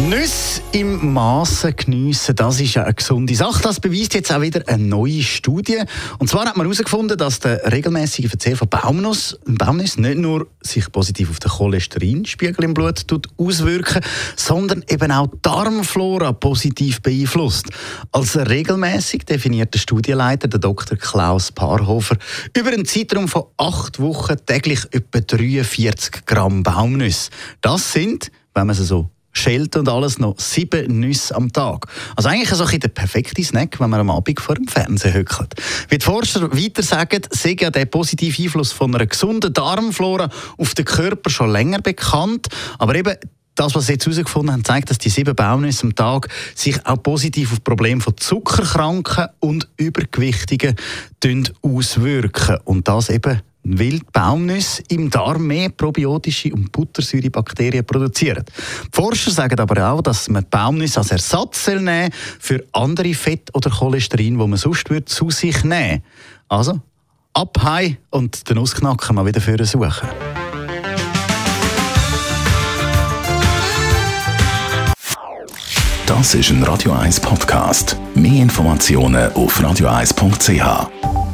Nüsse im Massen geniessen, das ist eine gesunde Sache. Das beweist jetzt auch wieder eine neue Studie. Und zwar hat man herausgefunden, dass der regelmäßige Verzehr von Baumnuss, Baumnuss nicht nur sich positiv auf den Cholesterinspiegel im Blut tut auswirken, sondern eben auch die Darmflora positiv beeinflusst. Als regelmäßig definiert der Studienleiter, der Dr. Klaus Paarhofer, über einen Zeitraum von acht Wochen täglich etwa 43 Gramm Baumnüsse. Das sind, wenn man sie so Schelte und alles noch sieben Nüsse am Tag. Also eigentlich so ein der perfekte Snack, wenn man am Abend vor dem Fernsehen hückelt. Wie die Forscher weiter sagen, sei ja der positive Einfluss von einer gesunden Darmflora auf den Körper schon länger bekannt, aber eben das, was sie jetzt herausgefunden haben, zeigt, dass die sieben Baumnüsse am Tag sich auch positiv auf Probleme von Zuckerkranken und Übergewichtigen auswirken. Und das eben weil im Darm mehr probiotische und Buttersäurebakterien produzieren. Die Forscher sagen aber auch, dass man Baumnüsse als Ersatz nehmen für andere Fett oder Cholesterin, die man sonst würde, zu sich nehmen Also, ab und den Nussknacken mal wieder für suchen. Das ist ein Radio 1 Podcast. Mehr Informationen auf radio1.ch.